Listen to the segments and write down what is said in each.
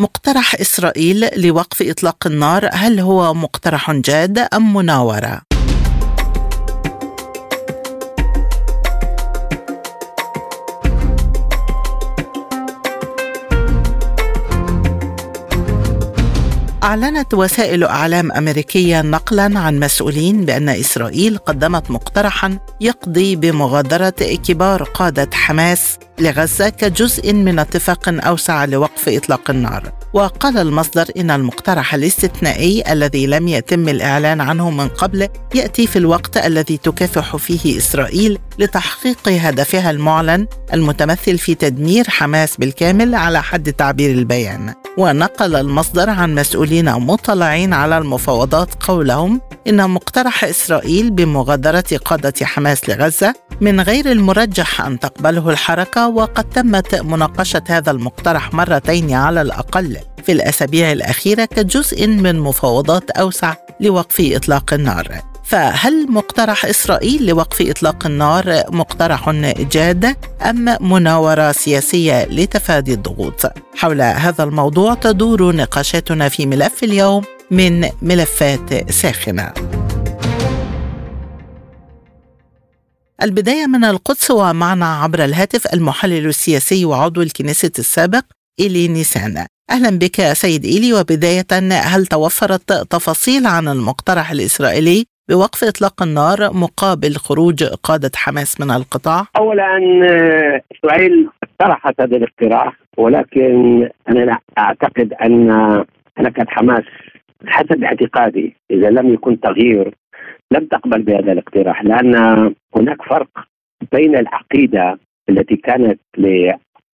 مقترح إسرائيل لوقف إطلاق النار هل هو مقترح جاد أم مناورة؟ أعلنت وسائل أعلام أمريكية نقلا عن مسؤولين بأن إسرائيل قدمت مقترحا يقضي بمغادرة كبار قادة حماس لغزة كجزء من اتفاق أوسع لوقف إطلاق النار. وقال المصدر إن المقترح الاستثنائي الذي لم يتم الإعلان عنه من قبل يأتي في الوقت الذي تكافح فيه إسرائيل لتحقيق هدفها المعلن المتمثل في تدمير حماس بالكامل على حد تعبير البيان. ونقل المصدر عن مسؤولين مطلعين على المفاوضات قولهم إن مقترح إسرائيل بمغادرة قادة حماس لغزة من غير المرجح أن تقبله الحركة وقد تمت مناقشة هذا المقترح مرتين على الأقل في الأسابيع الأخيرة كجزء من مفاوضات أوسع لوقف إطلاق النار. فهل مقترح إسرائيل لوقف إطلاق النار مقترح جاد أم مناورة سياسية لتفادي الضغوط؟ حول هذا الموضوع تدور نقاشاتنا في ملف اليوم من ملفات ساخنة البداية من القدس ومعنا عبر الهاتف المحلل السياسي وعضو الكنيسة السابق إيلي نيسان أهلا بك سيد إيلي وبداية هل توفرت تفاصيل عن المقترح الإسرائيلي بوقف إطلاق النار مقابل خروج قادة حماس من القطاع؟ أولا إسرائيل اقترحت هذا الاقتراح ولكن أنا أعتقد أن حركة حماس حسب اعتقادي إذا لم يكن تغيير لم تقبل بهذا الاقتراح لأن هناك فرق بين العقيدة التي كانت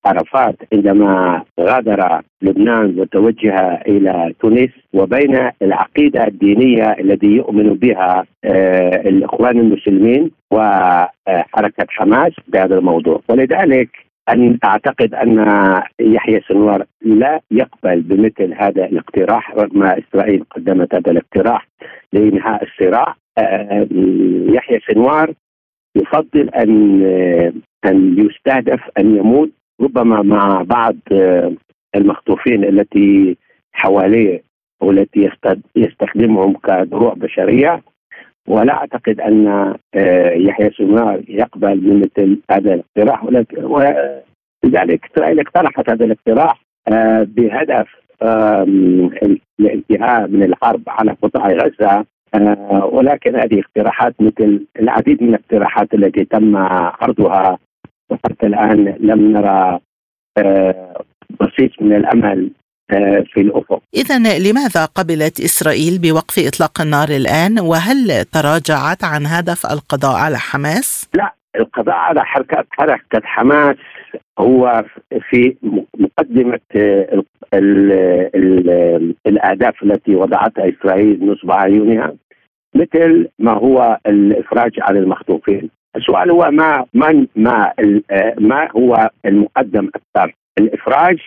عرفات عندما غادر لبنان وتوجه إلى تونس وبين العقيدة الدينية التي يؤمن بها آه، الإخوان المسلمين وحركة حماس بهذا الموضوع. ولذلك أن أعتقد أن يحيى سنوار لا يقبل بمثل هذا الاقتراح رغم إسرائيل قدمت هذا الاقتراح لإنهاء الصراع. آه، يحيى سنوار يفضل أن آه، أن يستهدف أن يموت ربما مع بعض آه، المخطوفين التي حواليه والتي يستخدمهم كدروع بشرية. ولا أعتقد أن آه، يحيى سمار يقبل بمثل هذا الاقتراح ولذلك إسرائيل اقترحت هذا الاقتراح آه، بهدف الانتهاء من الحرب على قطاع غزة. ولكن هذه اقتراحات مثل العديد من الاقتراحات التي تم عرضها وحتى الآن لم نرى آه، بسيط من الأمل آه، في الأفق. اذا لماذا قبلت إسرائيل بوقف إطلاق النار الآن وهل تراجعت عن هدف القضاء على حماس؟ لا القضاء على حركة حركة حماس هو في مقدمة ال ال ال الأهداف التي وضعتها إسرائيل نصب عيونها مثل ما هو الافراج عن المخطوفين السؤال هو ما من ما ما هو المقدم أكثر الإفراج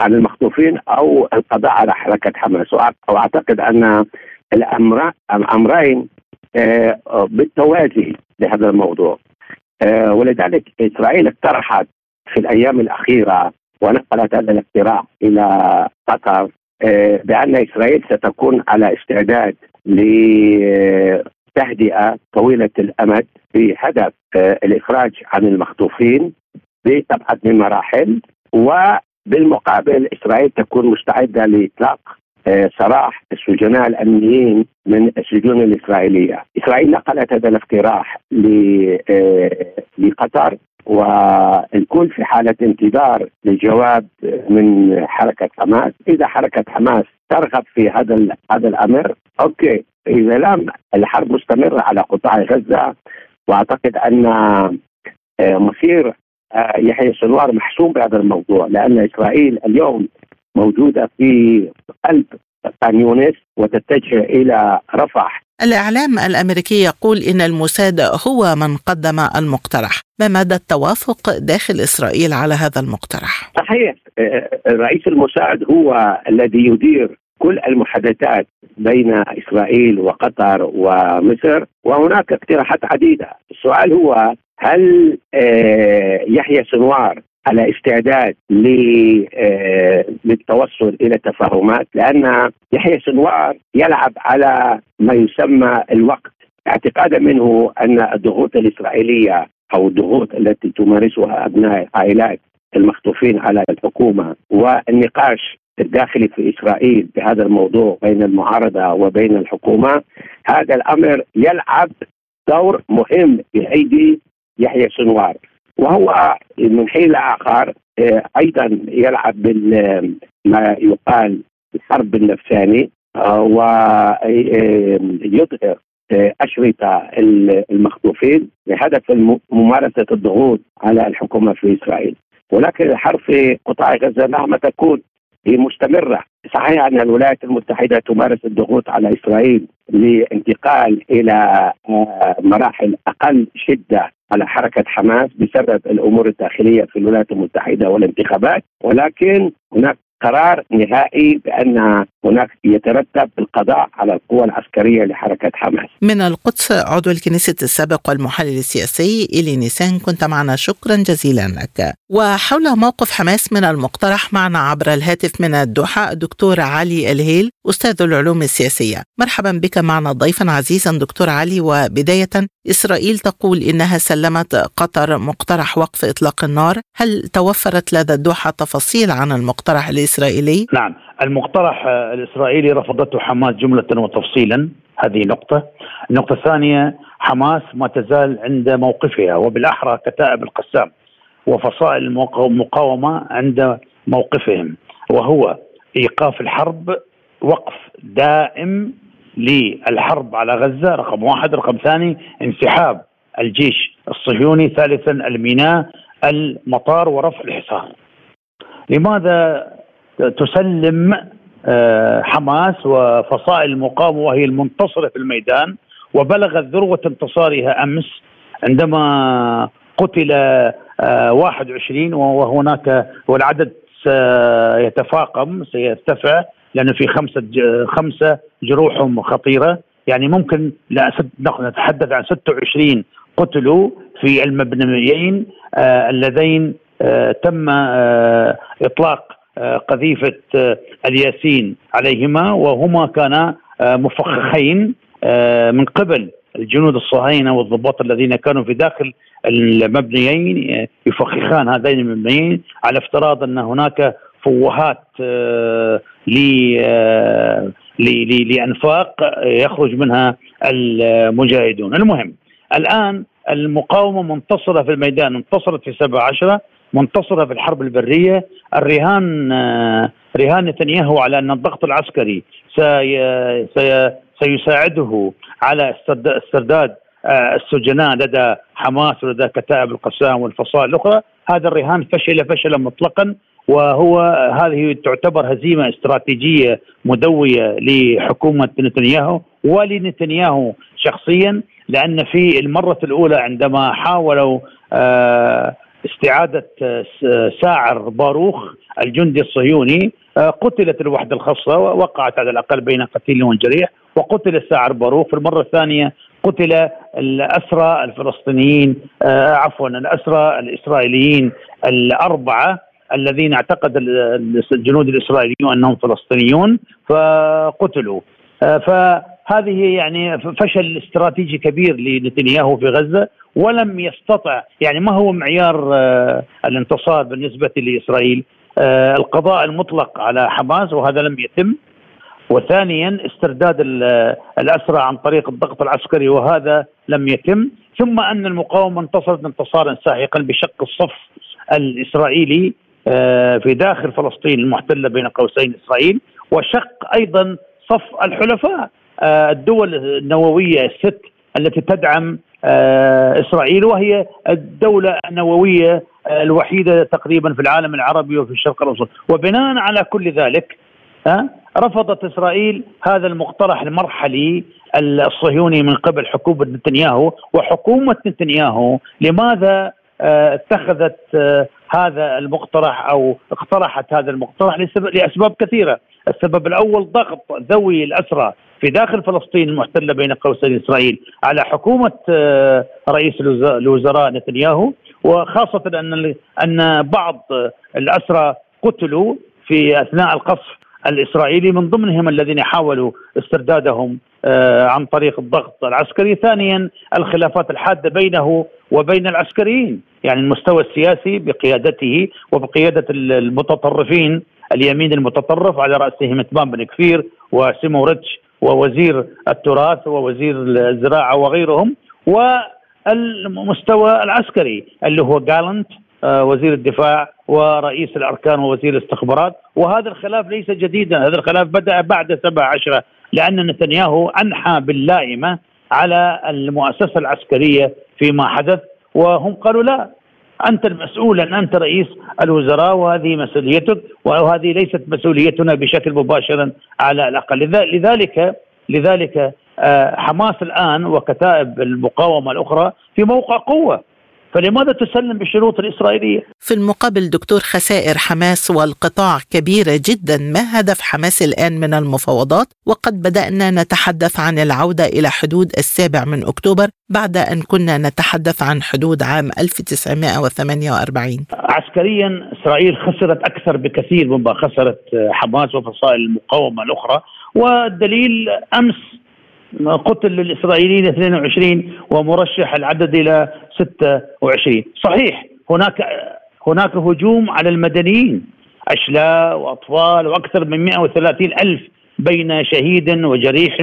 عن المخطوفين أو القضاء على حركة حماس واعتقد أن الأمرين آه، بالتوازي لهذا الموضوع. آه، ولذلك إسرائيل اقترحت في الأيام الأخيرة ونقلت هذا الاقتراح إلى قطر آه، بأن إسرائيل ستكون على استعداد تهدئة طويلة الأمد بهدف آه، الافراج عن المخطوفين بسبعة من مراحل وبالمقابل إسرائيل تكون مستعدة لإطلاق آه، سراح السجناء الأمنيين من السجون الإسرائيلية. إسرائيل نقلت هذا الاقتراح آه، لقطر والكل في حالة انتظار لجواب من حركة حماس، إذا حركة حماس ترغب في هذا هذا الأمر أوكي اذا لم الحرب مستمرة على قطاع غزة وأعتقد أن آه، مصير آه، يحيى سنوار محسوم بهذا الموضوع لأن إسرائيل اليوم موجودة في قلب خان يونس وتتجه إلى رفح الإعلام الأمريكي يقول إن الموساد هو من قدم المقترح ما مدى التوافق داخل إسرائيل على هذا المقترح؟ صحيح رئيس الموساد هو الذي يدير كل المحادثات بين إسرائيل وقطر ومصر وهناك اقتراحات عديدة، السؤال هو هل آه، يحيى سنوار على استعداد آه، للتوصل إلى تفاهمات لأن يحيى سنوار يلعب على ما يسمى الوقت. اعتقادا منه أن الضغوط الإسرائيلية أو الضغوط التي تمارسها أبناء عائلات المخطوفين على الحكومة والنقاش الداخلي في إسرائيل بهذا الموضوع بين المعارضة وبين الحكومة هذا الأمر يلعب دور مهم بأيدي يحيى سنوار. وهو من حين لآخر آه، أيضا يلعب ما يقال الحرب النفساني آه، ويظهر آه، أشرطة المخطوفين بهدف ممارسة الضغوط على الحكومة في إسرائيل. ولكن الحرب في قطاع غزة مهما تكون هي مستمرة. صحيح أن الولايات المتحدة تمارس الضغوط على إسرائيل لانتقال إلى مراحل أقل شدة على حركة حماس بسبب الأمور الداخلية في الولايات المتحدة والانتخابات ولكن هناك قرار نهائي بأن هناك يترتب القضاء على القوى العسكرية لحركة حماس. من القدس عضو الكنيسة السابق والمحلل السياسي الي نيسان كنت معنا شكرا جزيلا لك. وحول موقف حماس من المقترح معنا عبر الهاتف من الدوحة الدكتور علي الهيل أستاذ العلوم السياسية. مرحبا بك معنا ضيفا عزيزا دكتور علي وبداية إسرائيل تقول إنها سلمت قطر مقترح وقف إطلاق النار، هل توفرت لدى الدوحة تفاصيل عن المقترح الإسرائيلي؟ نعم المقترح الإسرائيلي رفضته حماس جملة وتفصيلا. هذه نقطة. النقطة الثانية حماس ما تزال عند موقفها وبالأحرى كتائب القسام وفصائل المقاومة عند موقفهم وهو إيقاف الحرب وقف دائم للحرب على غزة رقم واحد. رقم ثاني انسحاب الجيش الصهيوني. ثالثا الميناء المطار ورفع الحصار لماذا تسلم آه، حماس وفصائل المقاومة وهي المنتصرة في الميدان وبلغت ذروة انتصارها أمس عندما قتل 21 آه، وهناك والعدد سيتفاقم سيرتفع لأنه في خمسة خمسة جروحهم خطيرة. يعني ممكن نتحدث عن 26 قتلوا في المبنيين آه اللذين آه تم آه إطلاق قذيفة آه، الياسين عليهما وهما كانا مفخخين من قبل الجنود الصهاينة والضباط الذين كانوا في داخل المبنيين يفخخان هذين المبنيين على افتراض أن هناك فوهات لأنفاق يخرج منها المجاهدون. المهم الآن المقاومة منتصرة في الميدان انتصرت في 17 منتصرة في الحرب البرية. الرهان آه، رهان نتنياهو على أن الضغط العسكري سي سي سيساعده على استرداد آه، السجناء لدى حماس ولدى كتائب القسام والفصائل الأخرى. هذا الرهان فشل فشلا مطلقا. وهو هذه تعتبر هزيمة استراتيجية مدوية لحكومة نتنياهو ولنتنياهو شخصيا لأن في المرة الأولى عندما حاولوا آه استعادة ساعر باروخ الجندي الصهيوني آه، قتلت الوحدة الخاصة ووقعت على الأقل بين قتيل وجريح وقتل ساعر باروخ. في المرة الثانية قتل الأسرى الفلسطينيين آه، عفوا الأسرى الإسرائيليين الأربعة. الذين اعتقد الجنود الإسرائيليون أنهم فلسطينيون فقتلوا. آه، فهذه يعني فشل استراتيجي كبير لنتنياهو في غزة ولم يستطع يعني ما هو معيار آه، الانتصار بالنسبة لإسرائيل؟ آه، القضاء المطلق على حماس وهذا لم يتم. وثانيا استرداد الأسرى عن طريق الضغط العسكري وهذا لم يتم. ثم أن المقاومة انتصرت انتصارا ساحقا بشق الصف الإسرائيلي. آه، في داخل فلسطين المحتلة بين قوسين إسرائيل وشق أيضا صف الحلفاء الدول النووية الست التي تدعم آه، إسرائيل وهي الدولة النووية الوحيدة تقريبا في العالم العربي وفي الشرق الأوسط. وبناء على كل ذلك رفضت إسرائيل هذا المقترح المرحلي الصهيوني من قبل حكومة نتنياهو وحكومة نتنياهو لماذا آه، اتخذت آه، هذا المقترح أو اقترحت هذا المقترح لأسباب كثيرة، السبب الأول ضغط ذوي الأسرى في داخل فلسطين المحتلة بين قوسين إسرائيل على حكومة آه، رئيس الوزراء نتنياهو وخاصة أن أن بعض الأسرى قتلوا في أثناء القصف الإسرائيلي من ضمنهم الذين حاولوا استردادهم آه، عن طريق الضغط العسكري، ثانيا الخلافات الحادة بينه وبين العسكريين، يعني المستوى السياسي بقيادته وبقيادة المتطرفين اليمين المتطرف على راسهم اتمام بن كفير وسيموريتش ووزير التراث ووزير الزراعة وغيرهم والمستوى العسكري اللي هو جالنت آه، وزير الدفاع ورئيس الأركان ووزير الاستخبارات. وهذا الخلاف ليس جديدا هذا الخلاف بدأ بعد 17 لأن نتنياهو أنحى باللائمة على المؤسسة العسكرية فيما حدث. وهم قالوا لا أنت المسؤول ان أنت رئيس الوزراء وهذه مسؤوليتك وهذه ليست مسؤوليتنا بشكل مباشر على الأقل. لذلك لذلك آه، حماس الآن وكتائب المقاومة الأخرى في موقع قوة. فلماذا تسلم بالشروط الإسرائيلية؟ في المقابل دكتور خسائر حماس والقطاع كبيرة جدا ما هدف حماس الآن من المفاوضات وقد بدأنا نتحدث عن العودة إلى حدود السابع من أكتوبر بعد أن كنا نتحدث عن حدود عام 1948 عسكريا إسرائيل خسرت أكثر بكثير مما خسرت حماس وفصائل المقاومة الأخرى والدليل أمس قتل الاسرائيليين 22 ومرشح العدد إلى 26 صحيح هناك هناك هجوم على المدنيين أشلاء وأطفال وأكثر من 130 ألف بين شهيد وجريح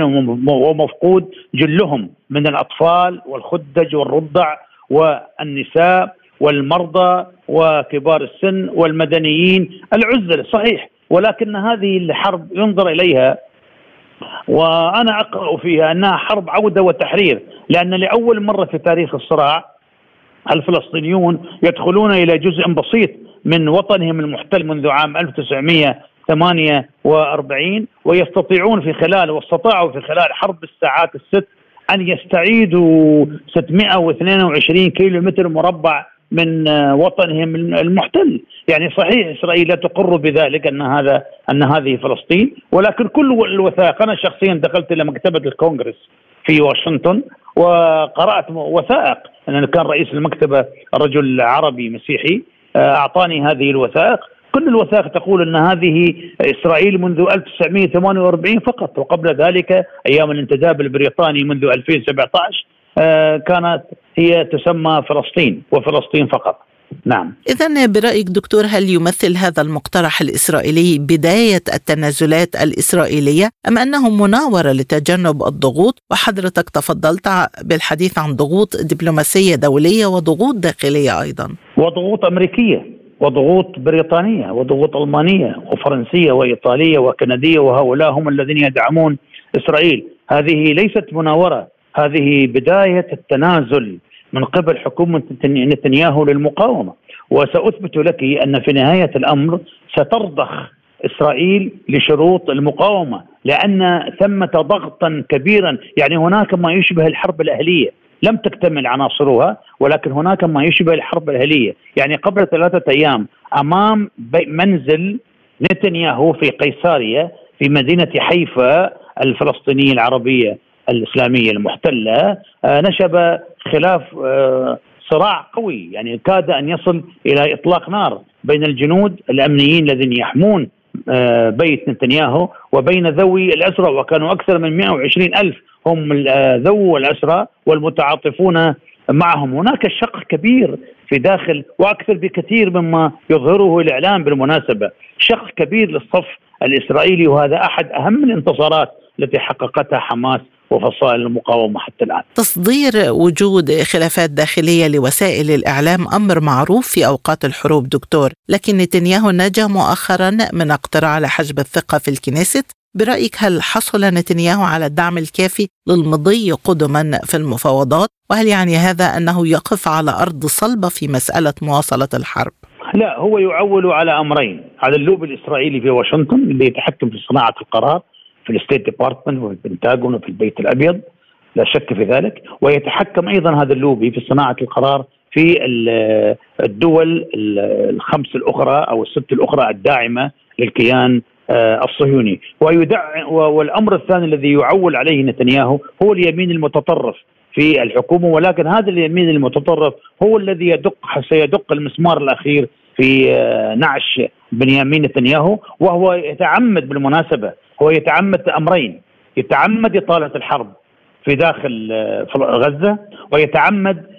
ومفقود جلهم من الأطفال والخدج والرضع والنساء والمرضى وكبار السن والمدنيين. العزل صحيح ولكن هذه الحرب ينظر إليها وأنا أقرأ فيها أنها حرب عودة وتحرير لأن لأول مرة في تاريخ الصراع الفلسطينيون يدخلون إلى جزء بسيط من وطنهم المحتل منذ عام 1948 ويستطيعون في خلال واستطاعوا في خلال حرب الساعات الست أن يستعيدوا 622 كيلو متر مربع من وطنهم المحتل. يعني صحيح إسرائيل لا تقر بذلك أن هذا أن هذه فلسطين ولكن كل الوثائق. أنا شخصيا دخلت إلى مكتبة الكونغرس في واشنطن وقرأت وثائق. ان كان رئيس المكتبة رجل عربي مسيحي آه، أعطاني هذه الوثائق. كل الوثائق تقول أن هذه إسرائيل منذ 1948 فقط وقبل ذلك أيام الانتداب البريطاني منذ 2017 آه، كانت هي تسمى فلسطين وفلسطين فقط. نعم. إذا برأيك دكتور هل يمثل هذا المقترح الإسرائيلي بداية التنازلات الإسرائيلية أم أنه مناورة لتجنب الضغوط؟ وحضرتك تفضلت بالحديث عن ضغوط دبلوماسية دولية وضغوط داخلية أيضا. وضغوط أمريكية وضغوط بريطانية وضغوط ألمانية وفرنسية وإيطالية وكندية وهؤلاء هم الذين يدعمون إسرائيل. هذه ليست مناورة هذه بداية التنازل من قبل حكومة نتنياهو للمقاومة. وسأثبت لك أن في نهاية الأمر سترضخ إسرائيل لشروط المقاومة لأن ثمة ضغطا كبيرا يعني هناك ما يشبه الحرب الأهلية. لم تكتمل عناصرها ولكن هناك ما يشبه الحرب الأهلية. يعني قبل ثلاثة أيام أمام منزل نتنياهو في قيصاريا في مدينة حيفا الفلسطينية العربية. الإسلامية المحتلة آه، نشب خلاف آه، صراع قوي يعني كاد أن يصل إلى إطلاق نار بين الجنود الأمنيين الذين يحمون آه، بيت نتنياهو وبين ذوي الأسرى وكانوا أكثر من 120 ألف هم ذو الأسرى والمتعاطفون معهم. هناك شق كبير في داخل وأكثر بكثير مما يظهره الإعلام بالمناسبة شق كبير للصف الإسرائيلي وهذا أحد أهم الانتصارات التي حققتها حماس وفصائل المقاومة حتى الآن. تصدير وجود خلافات داخلية لوسائل الإعلام أمر معروف في أوقات الحروب دكتور. لكن نتنياهو نجا مؤخرا من اقتراع لحجب الثقة في الكنيست. برأيك هل حصل نتنياهو على الدعم الكافي للمضي قدما في المفاوضات؟ وهل يعني هذا أنه يقف على أرض صلبة في مسألة مواصلة الحرب؟ لا هو يعول على أمرين على اللوب الإسرائيلي في واشنطن اللي يتحكم في صناعة القرار في ال state department وفي البنتاغون وفي البيت الأبيض لا شك في ذلك. ويتحكم أيضا هذا اللوبي في صناعة القرار في الدول الخمس الأخرى أو الست الأخرى الداعمة للكيان آه، الصهيوني. ويدع والأمر الثاني الذي يعول عليه نتنياهو هو اليمين المتطرف في الحكومة. ولكن هذا اليمين المتطرف هو الذي يدق سيدق المسمار الأخير في آه، نعش بنيامين نتنياهو وهو يتعمد بالمناسبة هو يتعمد أمرين. يتعمد إطالة الحرب في داخل آه، غزة ويتعمد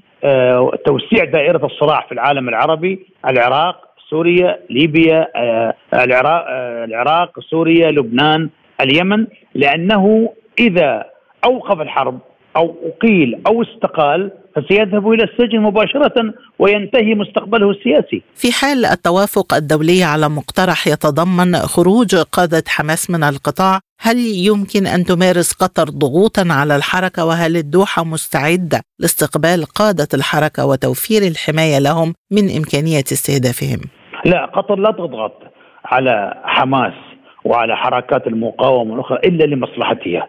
توسيع دائرة الصراع في العالم العربي العراق سوريا ليبيا آه، العراق آه، العراق سوريا لبنان اليمن لأنه إذا أوقف الحرب أو أقيل أو استقال فسيذهب إلى السجن مباشرة وينتهي مستقبله السياسي. في حال التوافق الدولي على مقترح يتضمن خروج قادة حماس من القطاع، هل يمكن أن تمارس قطر ضغوطا على الحركة وهل الدوحة مستعدة لاستقبال قادة الحركة وتوفير الحماية لهم من إمكانية استهدافهم؟ لا قطر لا تضغط على حماس وعلى حركات المقاومة الأخرى إلا لمصلحتها.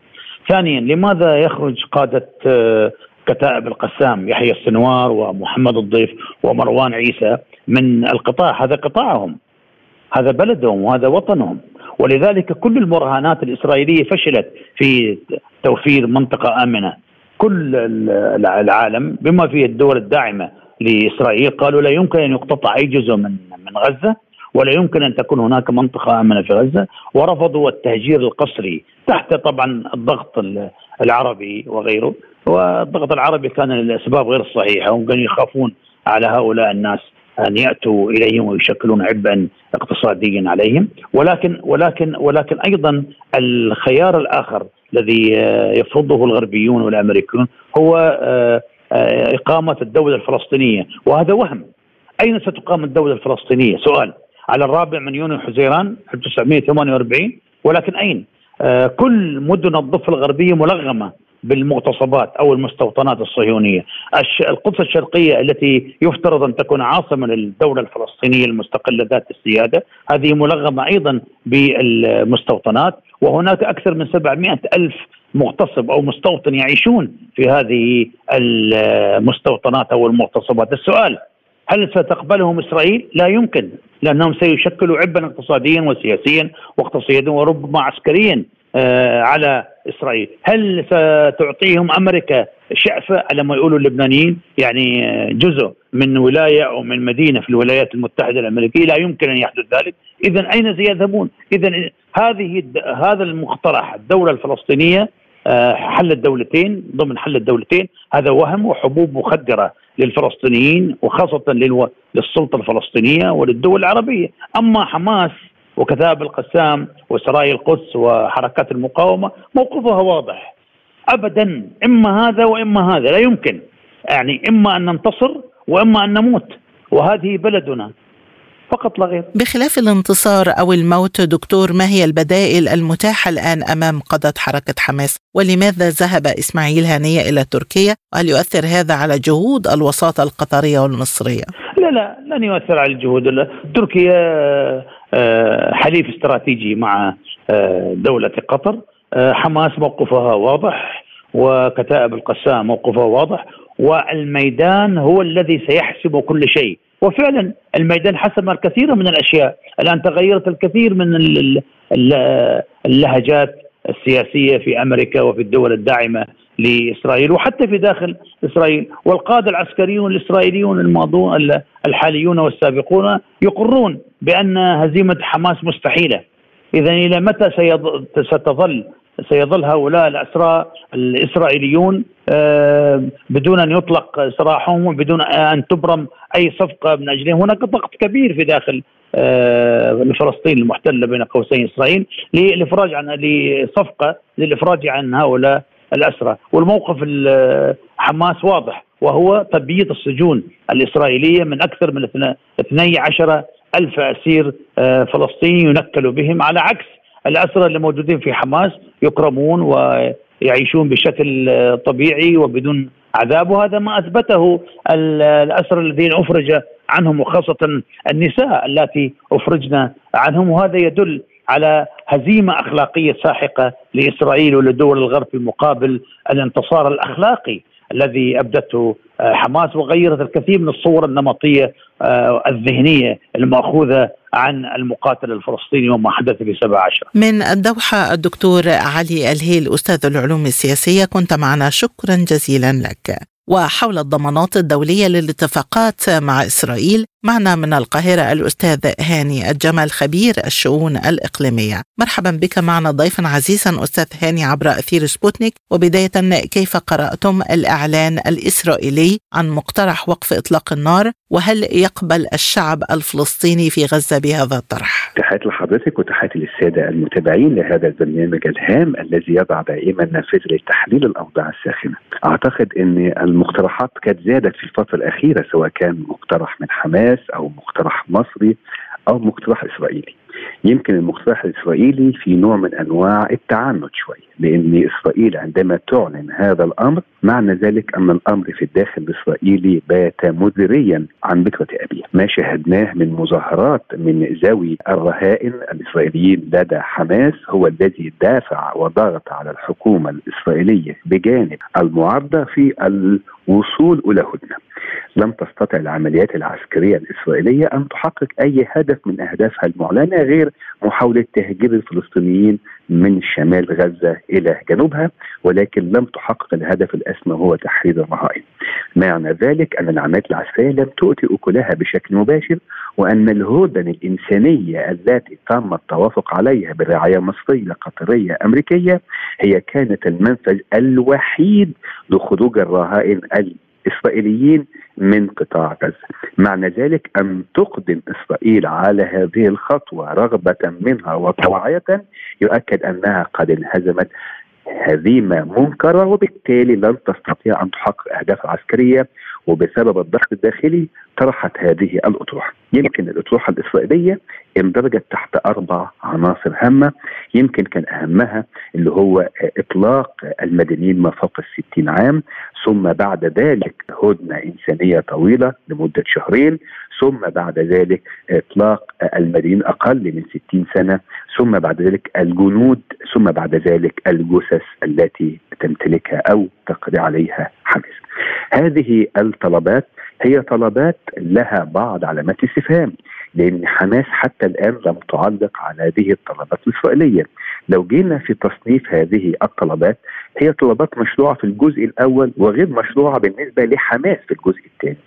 ثانيا لماذا يخرج قادة آه، كتائب القسام يحيى السنوار ومحمد الضيف ومروان عيسى من القطاع. هذا قطاعهم هذا بلدهم وهذا وطنهم. ولذلك كل المراهنات الإسرائيلية فشلت في توفير منطقة آمنة. كل العالم بما فيه الدول الداعمة لإسرائيل قالوا لا يمكن أن يقتطع أي جزء من من غزة ولا يمكن أن تكون هناك منطقة آمنة في غزة. ورفضوا التهجير القسري تحت طبعا الضغط العربي وغيره. والضغط العربي كان لاسباب غير صحيحه هم كانوا يخافون على هؤلاء الناس أن يأتوا إليهم ويشكلون عبئا اقتصاديا عليهم. ولكن ولكن ولكن أيضا الخيار الآخر الذي يفرضه الغربيون والأمريكيون هو آه، آه، إقامة الدولة الفلسطينية. وهذا وهم. أين ستقام الدولة الفلسطينية؟ سؤال. على الرابع من يونيو حزيران 1948 ولكن أين؟ آه، كل مدن الضفة الغربية ملغمة. بالمغتصبات أو المستوطنات الصهيونية، القدس الشرقية التي يفترض أن تكون عاصمة للدولة الفلسطينية المستقلة ذات السيادة، هذه ملغمة أيضا بالمستوطنات وهناك أكثر من 700 ألف مغتصب أو مستوطن يعيشون في هذه المستوطنات أو المغتصبات، السؤال هل ستقبلهم إسرائيل؟ لا يمكن لأنهم سيشكلوا عبئا اقتصاديا وسياسيا واقتصاديا وربما عسكريا. على إسرائيل، هل ستعطيهم أمريكا شعفه على ما يقولوا اللبنانيين؟ يعني آه، جزء من ولاية أو من مدينة في الولايات المتحدة الأمريكية. لا يمكن أن يحدث ذلك، اذا أين سيذهبون؟ اذا هذه هذا المقترح الدولة الفلسطينية آه، حل الدولتين ضمن حل الدولتين. هذا وهم وحبوب مخدرة للفلسطينيين وخاصة للسلطة الفلسطينية وللدول العربية، أما حماس وكتاب القسام وسرايا القدس وحركات المقاومة موقفها واضح. ابدا إما هذا وإما هذا لا يمكن. يعني إما أن ننتصر وإما أن نموت وهذه بلدنا. فقط لا غير. بخلاف الانتصار أو الموت دكتور ما هي البدائل المتاحة الآن أمام قادة حركة حماس؟ ولماذا ذهب إسماعيل هنية إلى تركيا؟ وهل يؤثر هذا على جهود الوساطة القطرية والمصرية؟ لا لا لن يؤثر على الجهود. تركيا آه، حليف استراتيجي مع آه، دولة قطر. آه، حماس موقفها واضح وكتائب القسام موقفها واضح والميدان هو الذي سيحسم كل شيء. وفعلا الميدان حسم الكثير من الأشياء. الآن تغيرت الكثير من اللهجات السياسية في أمريكا وفي الدول الداعمة لإسرائيل وحتى في داخل إسرائيل. والقادة العسكريون الإسرائيليون الماضون الحاليون والسابقون يقرون بأن هزيمة حماس مستحيلة. اذا إلى متى ستظل سيظل هؤلاء الأسرى الإسرائيليون آه، بدون أن يطلق سراحهم وبدون أن تبرم أي صفقة من أجلهم؟ هناك ضغط كبير في داخل آه، فلسطين المحتلة بين قوسين إسرائيل للافراج عن لصفقة للإفراج عن هؤلاء الأسرى. والموقف حماس واضح وهو تبييض السجون الإسرائيلية من أكثر من 12 ألف أسير آه، فلسطيني ينكل بهم. على عكس الأسرى اللي موجودين في حماس يكرمون ويعيشون بشكل طبيعي وبدون عذاب. وهذا ما أثبته الأسرى الذين أفرج عنهم وخاصة النساء اللاتي افرجنا عنهم. وهذا يدل على هزيمة أخلاقية ساحقة لإسرائيل ولدول الغرب في مقابل الانتصار الأخلاقي الذي أبدته آه، حماس وغيرت الكثير من الصور النمطية آه، الذهنية المأخوذة عن المقاتل الفلسطيني وما حدث في 17 من الدوحة الدكتور علي الهيل أستاذ العلوم السياسية كنت معنا. شكرا جزيلا لك. وحول الضمانات الدولية للاتفاقات مع إسرائيل معنا من القاهرة الأستاذ هاني الجمل خبير الشؤون الإقليمية. مرحبا بك معنا ضيفا عزيزا أستاذ هاني عبر أثير سبوتنيك. وبداية كيف قرأتم الإعلان الإسرائيلي عن مقترح وقف إطلاق النار؟ وهل يقبل الشعب الفلسطيني في غزة بهذا الطرح؟ تحياتي لحضرتك وتحياتي للسادة المتابعين لهذا البرنامج الهام الذي يضع دائما نافذه لتحليل الأوضاع الساخنة. أعتقد إن المقترحات قد زادت في الفترة الأخيرة سواء كان مقترح من حماس أو مقترح مصري أو مقترح إسرائيلي. يمكن المقترح الإسرائيلي في نوع من أنواع التعنت شوية لأن إسرائيل عندما تعلن هذا الأمر معنى ذلك أن الأمر في الداخل الإسرائيلي بات مدريا عن بكرة أبيه. ما شاهدناه من مظاهرات من ذوي الرهائن الإسرائيليين لدى حماس هو الذي دافع وضغط على الحكومة الإسرائيلية بجانب المعارضة في الوصول إلى هدنة. لم تستطع العمليات العسكرية الإسرائيلية أن تحقق أي هدف من أهدافها المعلنة غير محاولة تهجير الفلسطينيين من شمال غزة إلى جنوبها ولكن لم تحقق الهدف الأسمى هو تحرير الرهائن. معنى ذلك أن العمليات العسكرية لم تؤتي أكلها بشكل مباشر وأن الهدن الإنسانية التي تم التوافق عليها برعاية مصرية قطرية أمريكية هي كانت المنفذ الوحيد لخروج الرهائن الإسرائيليين من قطاع غزة. معنى ذلك أن تقدم إسرائيل على هذه الخطوة رغبة منها وطوعيه يؤكد أنها قد انهزمت هزيمه منكرة وبالتالي لن تستطيع أن تحقق اهدافها العسكريه وبسبب الضغط الداخلي طرحت هذه الأطروحة. يمكن الاطروحه الإسرائيلية اندرجت تحت أربع عناصر هامة يمكن كان أهمها اللي هو إطلاق المدنيين ما فوق الستين عام ثم بعد ذلك هدنة إنسانية طويلة لمدة شهرين ثم بعد ذلك إطلاق المدنيين أقل من 60 سنة ثم بعد ذلك الجنود ثم بعد ذلك الجثث التي تمتلكها أو تقضي عليها حماس. هذه الطلبات هي طلبات لها بعض علامات استفهام لأن حماس حتى الآن لم تعلق على هذه الطلبات الاسرائيليه لو جينا في تصنيف هذه الطلبات هي طلبات مشروعة في الجزء الأول وغير مشروعة بالنسبة لحماس في الجزء الثاني.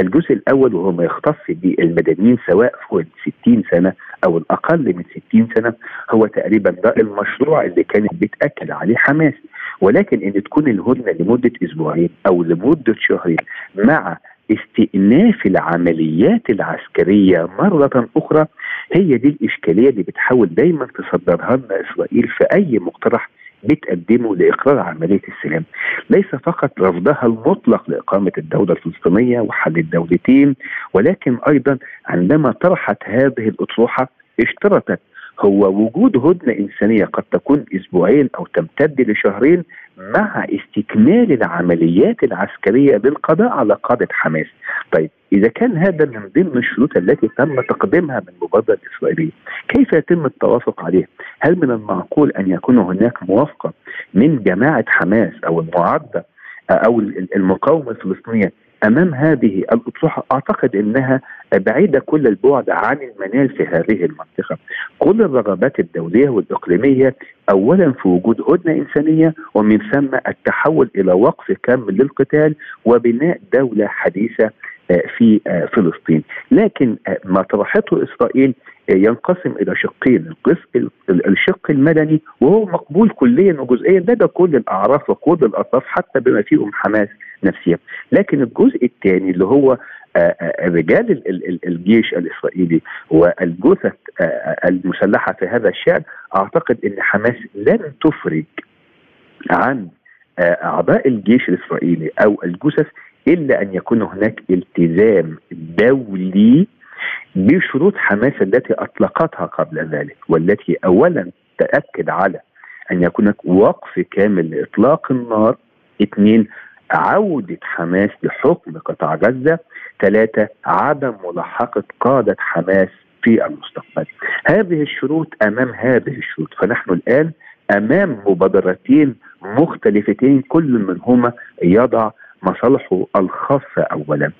الجزء الأول وهو ما يختص بالمدنيين سواء فوق 60 سنة أو الأقل من 60 سنة هو تقريبا ده المشروع اللي كانت بتاكد عليه حماس. ولكن إن تكون الهدنة لمدة أسبوعين أو لمدة شهرين مع استئناف العمليات العسكرية مرة أخرى هي دي الإشكالية اللي بتحاول دايما تصدرها لنا إسرائيل في أي مقترح بتقدمه لإقرار عملية السلام. ليس فقط رفضها المطلق لإقامة الدولة الفلسطينية وحل الدولتين ولكن أيضا عندما طرحت هذه الأطروحة اشترطت هو وجود هدنه انسانيه قد تكون أسبوعين أو تمتد لشهرين مع استكمال العمليات العسكرية للقضاء على قاده حماس. طيب إذا كان هذا من ضمن الشروط التي تم تقديمها من المبادره الاسرائيليه، كيف يتم التوافق عليها؟ هل من المعقول أن يكون هناك موافقة من جماعة حماس أو المعارضه أو المقاومة الفلسطينية أمام هذه الأطروحة أعتقد إنها بعيدة كل البعد عن المنال في هذه المنطقة. كل الرغبات الدولية والإقليمية اولا في وجود هدنة إنسانية ومن ثم التحول إلى وقف كامل للقتال وبناء دولة حديثة في آه، فلسطين. لكن آه، ما طرحته اسرائيل ينقسم إلى شقين الشق المدني وهو مقبول كليا وجزئيا لدى كل الأعراف وكل الأطراف حتى بما فيهم حماس نفسيا. لكن الجزء الثاني اللي هو رجال الجيش الإسرائيلي والجثث المسلحة في هذا الشأن أعتقد إن حماس لن تفرج عن أعضاء الجيش الإسرائيلي أو الجثث إلا أن يكون هناك التزام دولي بشروط حماس التي أطلقتها قبل ذلك والتي اولا تأكد على أن يكون هناك وقف كامل لإطلاق النار اثنين عودة حماس لحكم قطاع غزة ثلاثة عدم ملاحقة قادة حماس في المستقبل. هذه الشروط أمام هذه الشروط. فنحن الآن أمام مبادرتين مختلفتين كل منهما يضع مصالحه الخاصة أولا.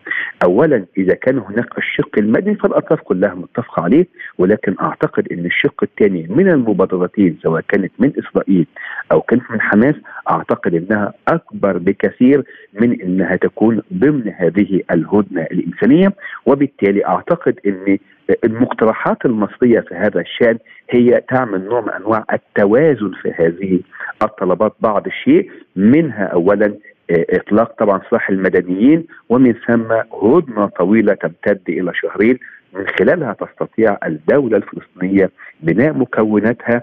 أولا إذا كان هناك الشق المدني فالأطراف كلها متفقة عليه ولكن أعتقد أن الشق الثاني من المبادرتين سواء كانت من إسرائيل أو كانت من حماس أعتقد أنها أكبر بكثير من أنها تكون ضمن هذه الهدنة الإنسانية. وبالتالي أعتقد أن المقترحات المصرية في هذا الشأن هي تعمل نوع من أنواع التوازن في هذه الطلبات. بعض الشيء منها أولا إطلاق طبعا سلاح المدنيين ومن ثم هدنة طويلة تمتد إلى شهرين من خلالها تستطيع الدولة الفلسطينية بناء مكوناتها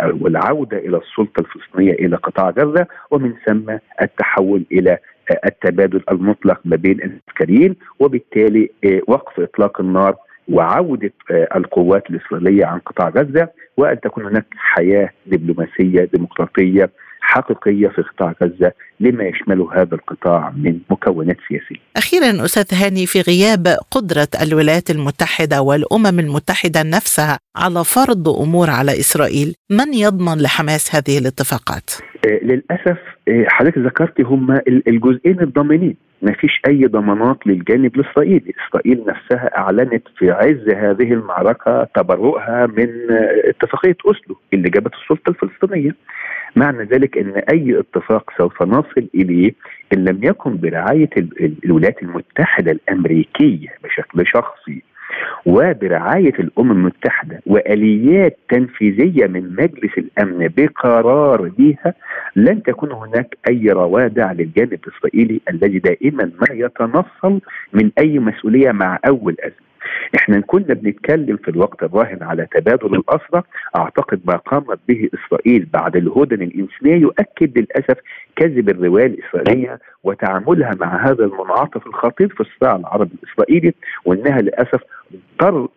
والعودة إلى السلطة الفلسطينية إلى قطاع غزة ومن ثم التحول إلى التبادل المطلق ما بين العسكريين وبالتالي وقف إطلاق النار وعودة القوات الإسرائيلية عن قطاع غزة وأن تكون هناك حياة دبلوماسية ديمقراطية حقيقية في قطاع غزة لما يشمله هذا القطاع من مكونات سياسية. أخيرا أستاذ هاني في غياب قدرة الولايات المتحدة والأمم المتحدة نفسها على فرض أمور على إسرائيل، من يضمن لحماس هذه الاتفاقات؟ آه للأسف آه حضرتك ذكرتي هم الجزئين الضامنين ما فيش أي ضمانات للجانب الإسرائيلي، إسرائيل نفسها أعلنت في عز هذه المعركة تبرؤها من اتفاقية أوسلو اللي جابت السلطة الفلسطينية. معنى ذلك إن أي اتفاق سوف نصل إليه إن لم يكن برعاية الولايات المتحدة الأمريكية بشكل شخصي وبرعاية الأمم المتحدة وآليات تنفيذية من مجلس الأمن بقرار بها لن تكون هناك أي روادع للجانب الإسرائيلي الذي دائما ما يتنصل من أي مسؤولية مع أول أزمة. إحنا كنا بنتكلم في الوقت الراهن على تبادل الاسرى أعتقد ما قامت به إسرائيل بعد الهدن الإنسانية يؤكد للأسف كذب الرواية الإسرائيلية وتعاملها مع هذا المنعطف الخطير في الصراع العربي الإسرائيلي وإنها للأسف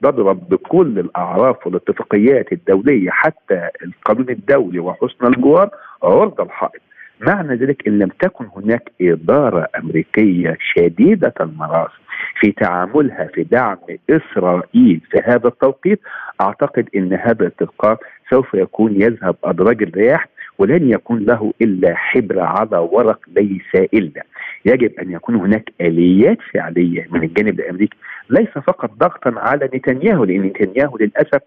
تضرب بكل الأعراف والاتفاقيات الدولية حتى القانون الدولي وحسن الجوار عرض الحائط. معنى ذلك إن لم تكن هناك إدارة أمريكية شديدة المراس في تعاملها في دعم إسرائيل في هذا التوقيت أعتقد إن هذا الاتفاق سوف يكون يذهب أدراج الرياح ولن يكون له إلا حبر على ورق ليس إلا. يجب أن يكون هناك آليات فعلية من الجانب الأمريكي ليس فقط ضغطا على نتنياهو لأن نتنياهو للأسف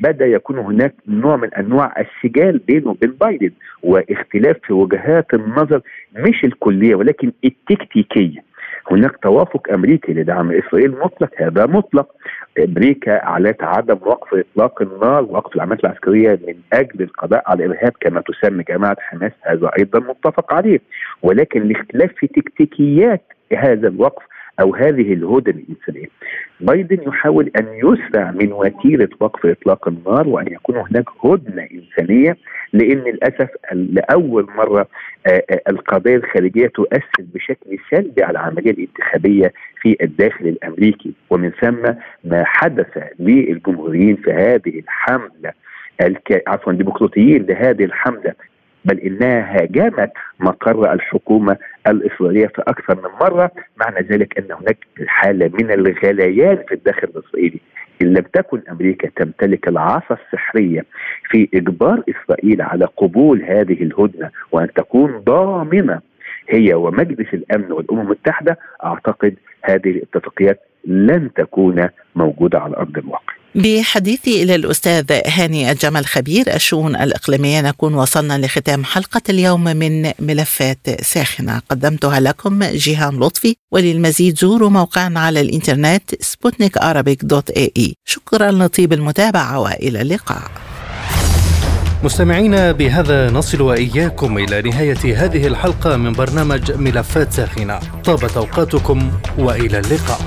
بدأ يكون هناك نوع من أنواع السجال بينه وبين بايدن واختلاف في وجهات النظر مش الكلية ولكن التكتيكية. هناك توافق أمريكي لدعم إسرائيل مطلق هذا مطلق. أمريكا أعلنت عدم وقف إطلاق النار ووقف العمليات العسكرية من أجل القضاء على الإرهاب كما تسمى جماعة حماس هذا أيضا متفق عليه. ولكن الاختلاف في تكتيكيات هذا الوقف أو هذه الهدن الانسانيه. بايدن يحاول أن يسرع من وتيره وقف إطلاق النار وأن يكون هناك هدنة إنسانية لأن للأسف لأول مرة القضايا الخارجية تؤثر بشكل سلبي على العملية الانتخابية في الداخل الأمريكي ومن ثم ما حدث للجمهوريين في هذه الحملة الك... عفوا الديمقراطيين لهذه الحملة بل إنها هاجمت مقر الحكومة الإسرائيلية في أكثر من مرة، معنى ذلك أن هناك حالة من الغليان في الداخل الإسرائيلي. إن لم تكن أمريكا تمتلك العصا السحرية في إجبار إسرائيل على قبول هذه الهدنة وأن تكون ضامنة هي ومجلس الأمن والأمم المتحدة أعتقد هذه الاتفاقيات لن تكون موجودة على أرض الواقع. بحديثي إلى الأستاذ هاني الجمل خبير الشؤون الإقليمية نكون وصلنا لختام حلقة اليوم من ملفات ساخنة. قدمتها لكم جيهان لطفي وللمزيد زوروا موقعنا على الإنترنت سبوتنيك دوت اي اي شكرا لطيب المتابعة وإلى اللقاء. مستمعينا بهذا نصل وإياكم إلى نهاية هذه الحلقة من برنامج ملفات ساخنة. طابت أوقاتكم وإلى اللقاء.